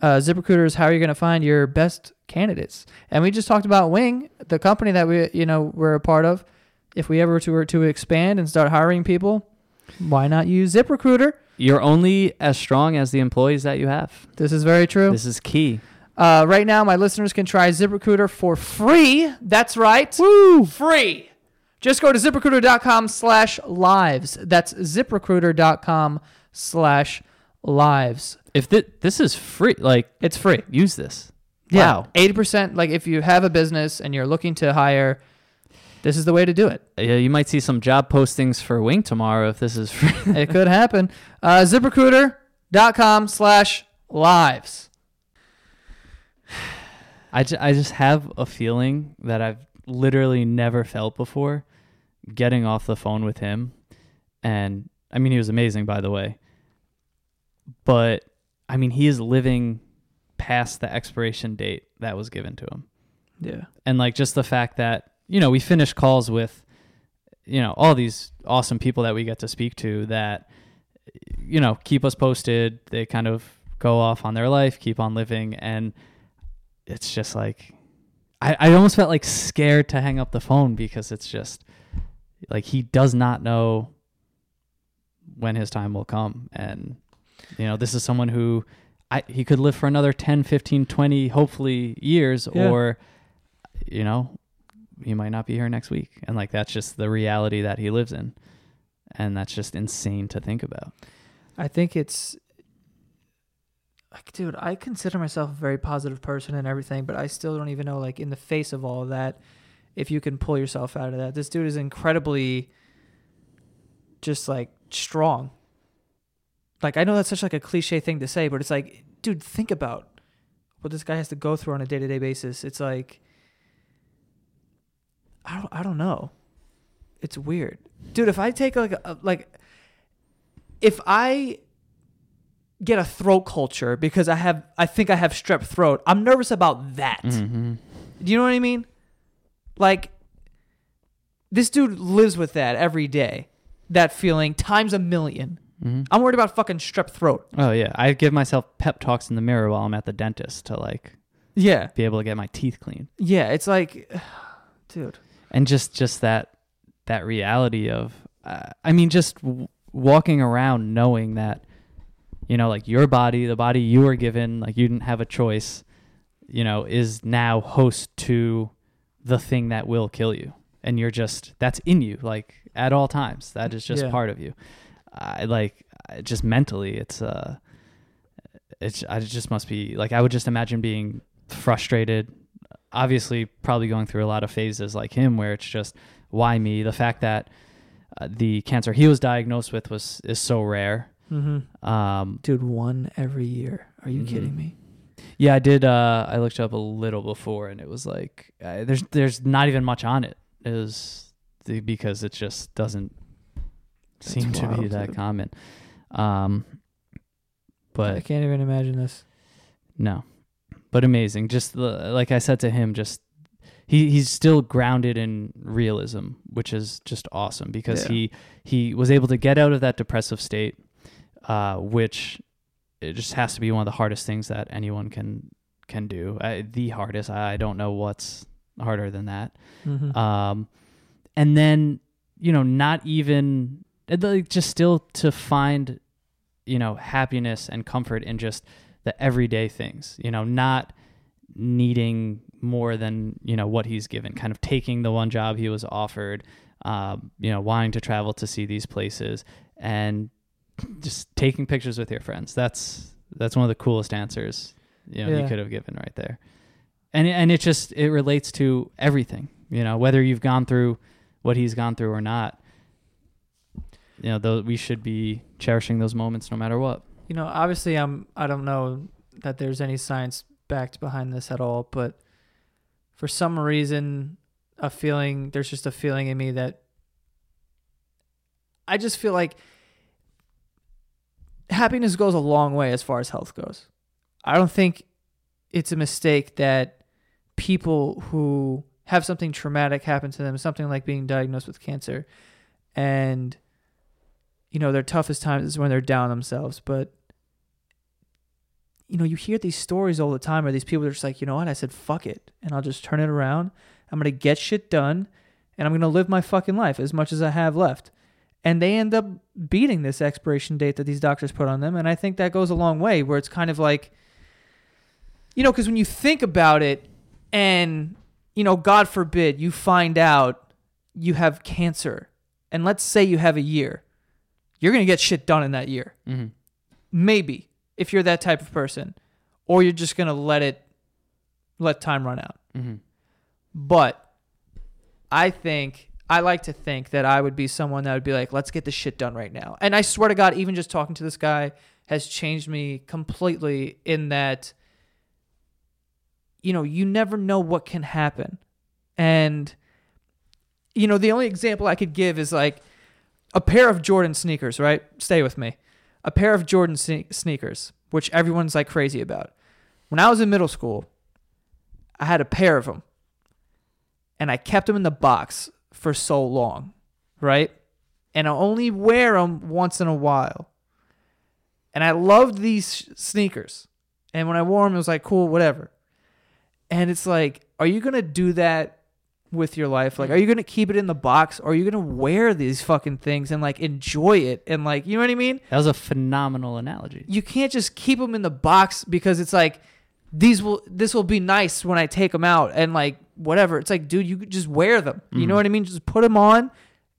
Uh, ZipRecruiter is how you're going to find your best candidates. And we just talked about Wing, the company that we you know we're a part of. If we ever were to expand and start hiring people, why not use ZipRecruiter? You're only as strong as the employees that you have. This is very true. This is key. Uh, right now, my listeners can try ZipRecruiter for free. That's right. Woo! Free. Just go to ziprecruiter.com slash lives. That's ziprecruiter.com slash lives. If thi- this is free, like It's free. use this. Yeah. Wow. 80%, like if you have a business and you're looking to hire, this is the way to do it. Yeah, you might see some job postings for Wing tomorrow if this is free. it could happen. Uh, ziprecruiter.com slash lives. I, ju- I just have a feeling that I've literally never felt before getting off the phone with him. And I mean, he was amazing, by the way. But I mean, he is living past the expiration date that was given to him. Yeah. And like just the fact that, you know, we finish calls with, you know, all these awesome people that we get to speak to that, you know, keep us posted. They kind of go off on their life, keep on living. And it's just like, I, I almost felt like scared to hang up the phone because it's just like he does not know when his time will come. And, you know, this is someone who I, he could live for another 10, 15, 20, hopefully years, Yeah. or, you know, he might not be here next week. And like, that's just the reality that he lives in. And that's just insane to think about. I think it's like, dude, I consider myself a very positive person and everything, but I still don't even know, like, in the face of all of that, if you can pull yourself out of that. This dude is incredibly just like strong. Like, I know that's such like a cliche thing to say, but it's like, dude, think about what this guy has to go through on a day to day basis. It's like, I don't, I don't know. It's weird, dude. If I take like a, like, if I get a throat culture because I have, I think I have strep throat. I'm nervous about that. Mm-hmm. Do you know what I mean? Like, this dude lives with that every day. That feeling times a million. Mm-hmm. I'm worried about fucking strep throat. Oh, yeah. I give myself pep talks in the mirror while I'm at the dentist to like Yeah. be able to get my teeth clean. Yeah. It's like, dude. and just just that that reality of uh, i mean just w- walking around knowing that you know like your body the body you were given like you didn't have a choice you know is now host to the thing that will kill you and you're just that's in you like at all times that is just Yeah. part of you i like just mentally it's uh it's i just must be like i would just imagine being frustrated obviously probably going through a lot of phases like him where it's just why me the fact that uh, the cancer he was diagnosed with was is so rare Mm-hmm. um Dude, one every year. Are you Mhm. kidding me? Yeah i did uh i looked up a little before and it was like uh, there's there's not even much on it is the, because it just doesn't That's seem to be that dude. common um but I can't even imagine this. No, but amazing. Just the, like I said to him, just he he's still grounded in realism, which is just awesome because Yeah. he he was able to get out of that depressive state, uh, which it just has to be one of the hardest things that anyone can can do. I, the hardest. I, I don't know what's harder than that. Mm-hmm. Um, and then you know, not even like just still to find you know happiness and comfort in just the everyday things. You know, not needing more than you know what he's given. Kind of taking the one job he was offered. Um, you know, wanting to travel to see these places and just taking pictures with your friends. That's that's one of the coolest answers you know Yeah. he could have given right there. And and it just it relates to everything. You know, whether you've gone through what he's gone through or not. You know, though we should be cherishing those moments no matter what. You know, obviously, I'm. I don't know that there's any science backed behind this at all, but for some reason, a feeling. There's just a feeling in me that I just feel like happiness goes a long way as far as health goes. I don't think it's a mistake that people who have something traumatic happen to them, something like being diagnosed with cancer, and you know their toughest times is when they're down themselves. But you know, you hear these stories all the time where these people are just like, you know what, I said fuck it, and I'll just turn it around. I'm gonna get shit done, and I'm gonna live my fucking life as much as I have left. And they end up beating this expiration date that these doctors put on them, and I think that goes a long way. Where it's kind of like, you know, because when you think about it, and you know, God forbid you find out you have cancer, and let's say you have a year, you're gonna get shit done in that year Mm-hmm. maybe if you're that type of person or you're just going to let it let time run out Mm-hmm. but i think i like to think that i would be someone that would be like let's get this shit done right now. And i swear to god even just talking to this guy has changed me completely in that you know you never know what can happen. And you know the only example i could give is like a pair of jordan sneakers right? Stay with me. A pair of Jordan sne- sneakers, which everyone's like crazy about. When I was in middle school, I had a pair of them and I kept them in the box for so long, right? And I only wear them once in a while. And I loved these sneakers. And when I wore them, it was like, cool, whatever. And it's like, are you going to do that with your life? Like, are you gonna keep it in the box, or are you gonna wear these fucking things and like enjoy it and like, you know what I mean? That was a phenomenal analogy. You can't just keep them in the box because it's like these will this will be nice when I take them out and like whatever. It's like, dude, you could just wear them. You know Mhm. what I mean? Just put them on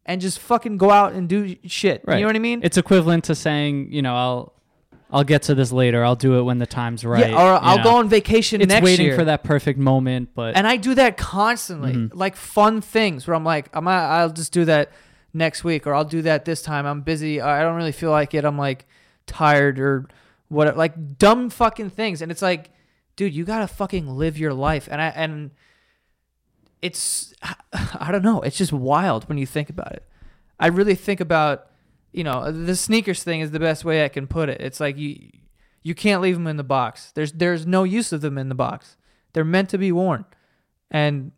and just fucking go out and do shit. Right. You know what I mean? It's equivalent to saying, you know, I'll I'll get to this later. I'll do it when the time's right. yeah, or I'll know. go on vacation It's next waiting year. for that perfect moment, but And I do that constantly, Mhm. like fun things where I'm like, I'm I'll just do that next week, or I'll do that this time. I'm busy. I don't really feel like it. I'm like tired or what, like dumb fucking things. And it's like, dude, you gotta fucking live your life. And I and it's, I don't know. It's just wild when you think about it. I really think about, you know, the sneakers thing is the best way I can put it. It's like you, you can't leave them in the box. There's there's no use of them in the box. They're meant to be worn. And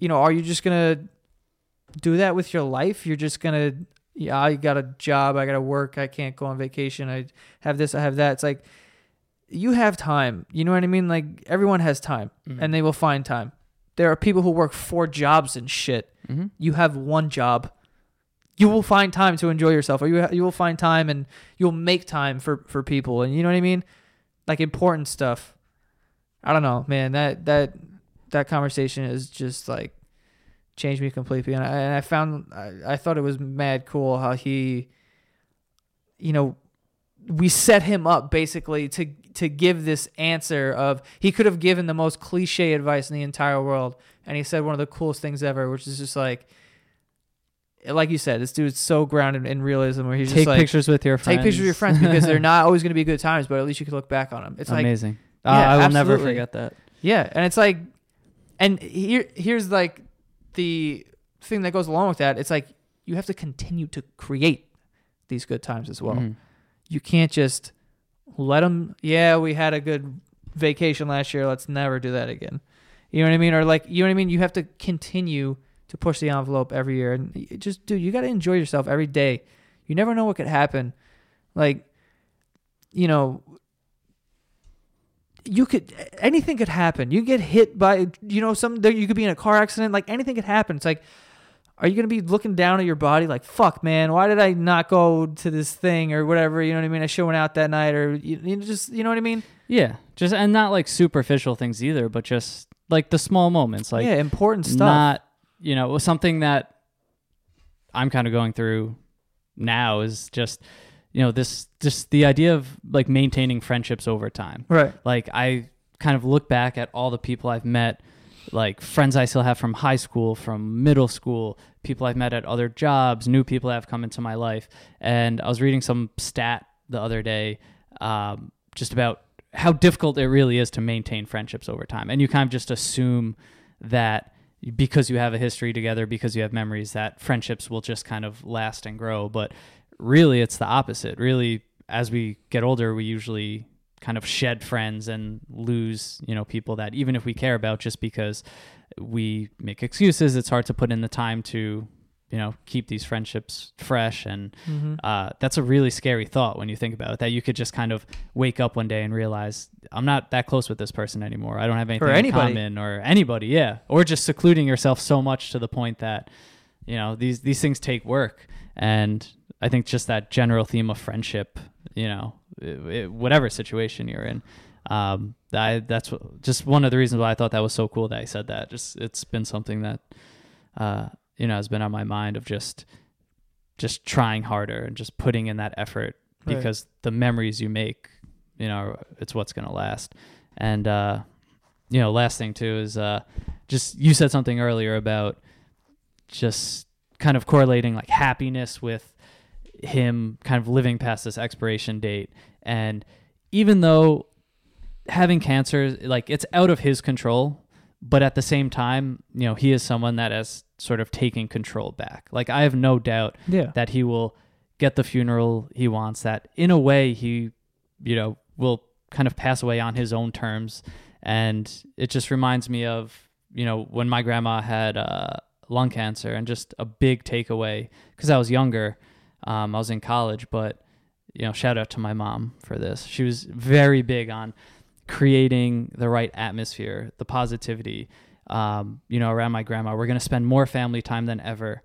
you know, are you just to do that with your life? You're just to yeah, I got a job, I got to work, I can't go on vacation. I have this, I have that. It's like you have time. You know what I mean? Like everyone has time Mhm. and they will find time. There are people who work four jobs and shit. Mhm. You have one job. You will find time to enjoy yourself, or you you will find time and you'll make time for for people, and you know what I mean, like important stuff. I don't know, man. That that that conversation is just like changed me completely, and I, and I found I, I thought it was mad cool how he, you know, we set him up basically to to give this answer of he could have given the most cliche advice in the entire world, and he said one of the coolest things ever, which is just like. Like you said, this dude's so grounded in realism, where he's take just like, pictures with your friends. take pictures of your friends because they're not always going to be good times, but at least you can look back on them. It's like amazing. Uh, Yeah, I will never forget that. yeah, and it's like, and here here's like the thing that goes along with that. It's like you have to continue to create these good times as well. Mhm. You can't just let them. Yeah, we had a good vacation last year. Let's never do that again. You know what I mean? Or like, you know what I mean? You have to continue to push the envelope every year, and just dude, you got to enjoy yourself every day. You never know what could happen. Like, you know, you could anything could happen. You get hit by you know some you could be in a car accident. Like anything could happen. It's like, are you gonna be looking down at your body like fuck man? Why did I not go to this thing or whatever? You know what I mean? I should went out that night or you, you just you know what I mean? Yeah, just and not like superficial things either, but just like the small moments, like yeah, important stuff. not you know something that I'm kind of going through now is just you know this just the idea of like maintaining friendships over time. right. Like I kind of look back at all the people I've met, like friends I still have from high school, from middle school, people I've met at other jobs, new people that have come into my life. And I was reading some stat the other day um, just about how difficult it really is to maintain friendships over time. And you kind of just assume that because you have a history together, because you have memories, that friendships will just kind of last and grow. But really, it's the opposite. Really, as we get older, we usually kind of shed friends and lose, you know, people that even if we care about, just because we make excuses, it's hard to put in the time to, you know, keep these friendships fresh. And Mm-hmm. uh, that's a really scary thought when you think about it. That you could just kind of wake up one day and realize I'm not that close with this person anymore. I don't have anything in anybody. common, or anybody, yeah, or just secluding yourself so much to the point that you know these these things take work. And I think just that general theme of friendship, you know, it, it- whatever situation you're in. Um, I, that's what, just one of the reasons why I thought that was so cool that I said that. Just it's been something that, uh, you know, has been on my mind of just, just trying harder and just putting in that effort Right. because the memories you make, you know, it's what's gonna last. And uh, you know, last thing too is uh, just you said something earlier about just kind of correlating like happiness with him kind of living past this expiration date. And even though having cancer like it's out of his control but at the same time you know he is someone that has sort of taken control back. Like i have no doubt Yeah. that he will get the funeral he wants that in a way he you know will kind of pass away on his own terms. And it just reminds me of you know when my grandma had uh, lung cancer and just a big takeaway because i was younger um, i was in college but you know shout out to my mom for this she was very big on creating the right atmosphere the positivity um, you know, around my grandma. We're going to spend more family time than ever.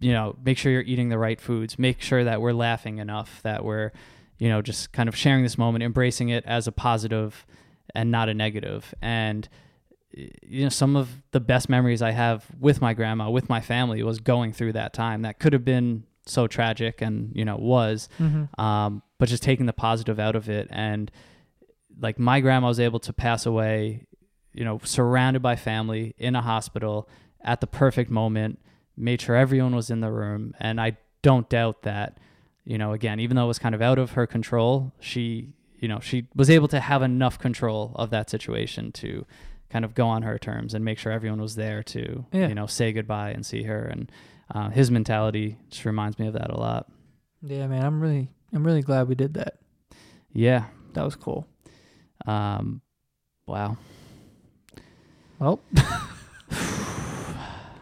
You know, make sure you're eating the right foods. Make sure that we're laughing enough, that we're, you know, just kind of sharing this moment, embracing it as a positive and not a negative. And, you know, some of the best memories I have with my grandma, with my family, was going through that time. That could have been so tragic and, you know, was, Mm-hmm. um, but just taking the positive out of it. And like my grandma was able to pass away, you know, surrounded by family in a hospital at the perfect moment, made sure everyone was in the room. And I don't doubt that, you know, again, even though it was kind of out of her control, she, you know, she was able to have enough control of that situation to kind of go on her terms and make sure everyone was there to, Yeah. you know, say goodbye and see her. And uh, his mentality just reminds me of that a lot. Yeah, man, I'm really, I'm really glad we did that. Yeah. That was cool. Um, wow. Well,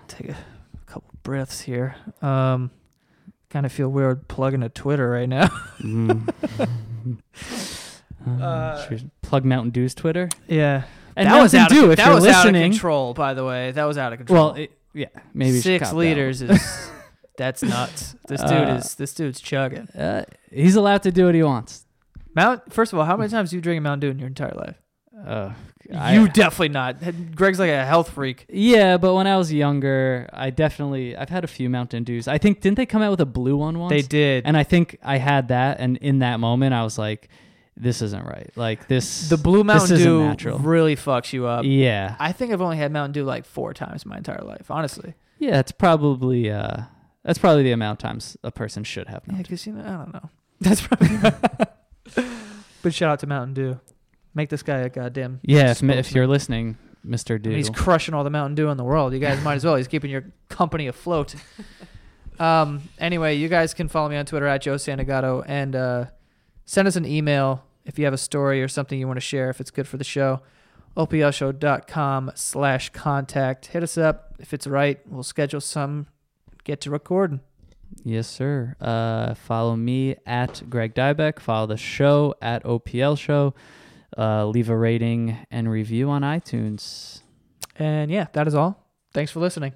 take a couple breaths here. Um, kind of feel weird plugging a Twitter right now. Mm. Uh, plug Mountain Dew's Twitter. yeah, And that was out of, if that was out of control. By the way, that was out of control. Well, it, yeah, maybe six liters is that's nuts. This dude Uh, is this dude's chugging. Uh, he's allowed to do what he wants. Mount. First of all, how many times have you drank Mountain Dew in your entire life? Uh, I- you definitely not. Greg's like a health freak. yeah, but when I was younger, I definitely I've had a few Mountain Dews. I think didn't they come out with a blue one once? They did. And I think I had that, and in that moment, I was like, "This isn't right. Like this." the blue Mountain Dew natural. really fucks you up. yeah, I think I've only had Mountain Dew like four times in my entire life, honestly. yeah. It's probably uh, that's probably the amount of times a person should have. Yeah, Mountain because you know, I don't know. That's probably. but shout out to Mountain Dew. Make this guy a goddamn. Yeah, if, if you're listening, Mister Dew. he's crushing all the Mountain Dew in the world. You guys might as well. He's keeping your company afloat. um. Anyway, you guys can follow me on Twitter at Joe Santagato and uh, send us an email if you have a story or something you want to share. If it's good for the show, oplshow.com slash contact. Hit us up if it's right. We'll schedule some. Get to recording. Yes, sir. Uh, follow me at Greg Dybec. Follow the show at OPL Show. Uh, leave a rating and review on iTunes. And yeah, that is all. Thanks for listening.